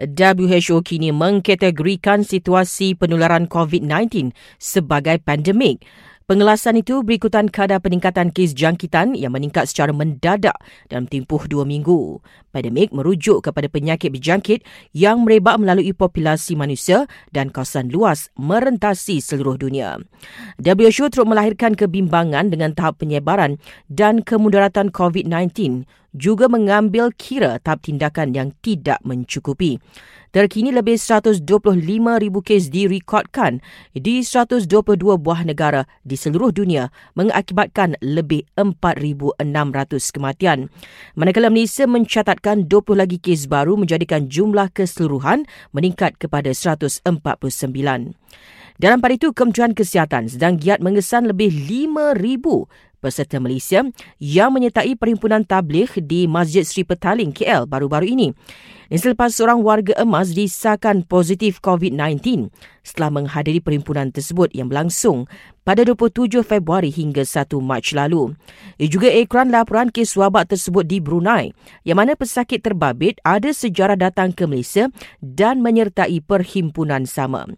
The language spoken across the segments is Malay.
WHO kini mengkategorikan situasi penularan COVID-19 sebagai pandemik. Pengelasan itu berikutan kadar peningkatan kes jangkitan yang meningkat secara mendadak dalam tempoh dua minggu. Pandemik merujuk kepada penyakit berjangkit yang merebak melalui populasi manusia dan kawasan luas merentasi seluruh dunia. WHO terus melahirkan kebimbangan dengan tahap penyebaran dan kemudaratan COVID-19 juga mengambil kira tahap tindakan yang tidak mencukupi. Terkini lebih 125,000 kes direkodkan di 122 buah negara di seluruh dunia mengakibatkan lebih 4,600 kematian. Manakala Malaysia mencatatkan 20 lagi kes baru menjadikan jumlah keseluruhan meningkat kepada 149. Dalam pada itu, Kementerian Kesihatan sedang giat mengesan lebih 5,000 peserta Malaysia yang menyertai perhimpunan tabligh di Masjid Sri Petaling KL baru-baru ini. Ini selepas seorang warga emas disahkan positif COVID-19 setelah menghadiri perhimpunan tersebut yang berlangsung pada 27 Februari hingga 1 Mac lalu. Ia juga ekran laporan kes wabak tersebut di Brunei yang mana pesakit terbabit ada sejarah datang ke Malaysia dan menyertai perhimpunan sama.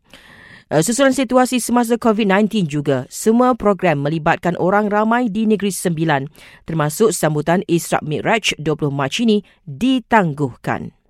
Eh, susulan situasi semasa COVID-19 juga, semua program melibatkan orang ramai di Negeri Sembilan termasuk sambutan Isra' Mi'raj 20 Mac ini ditangguhkan.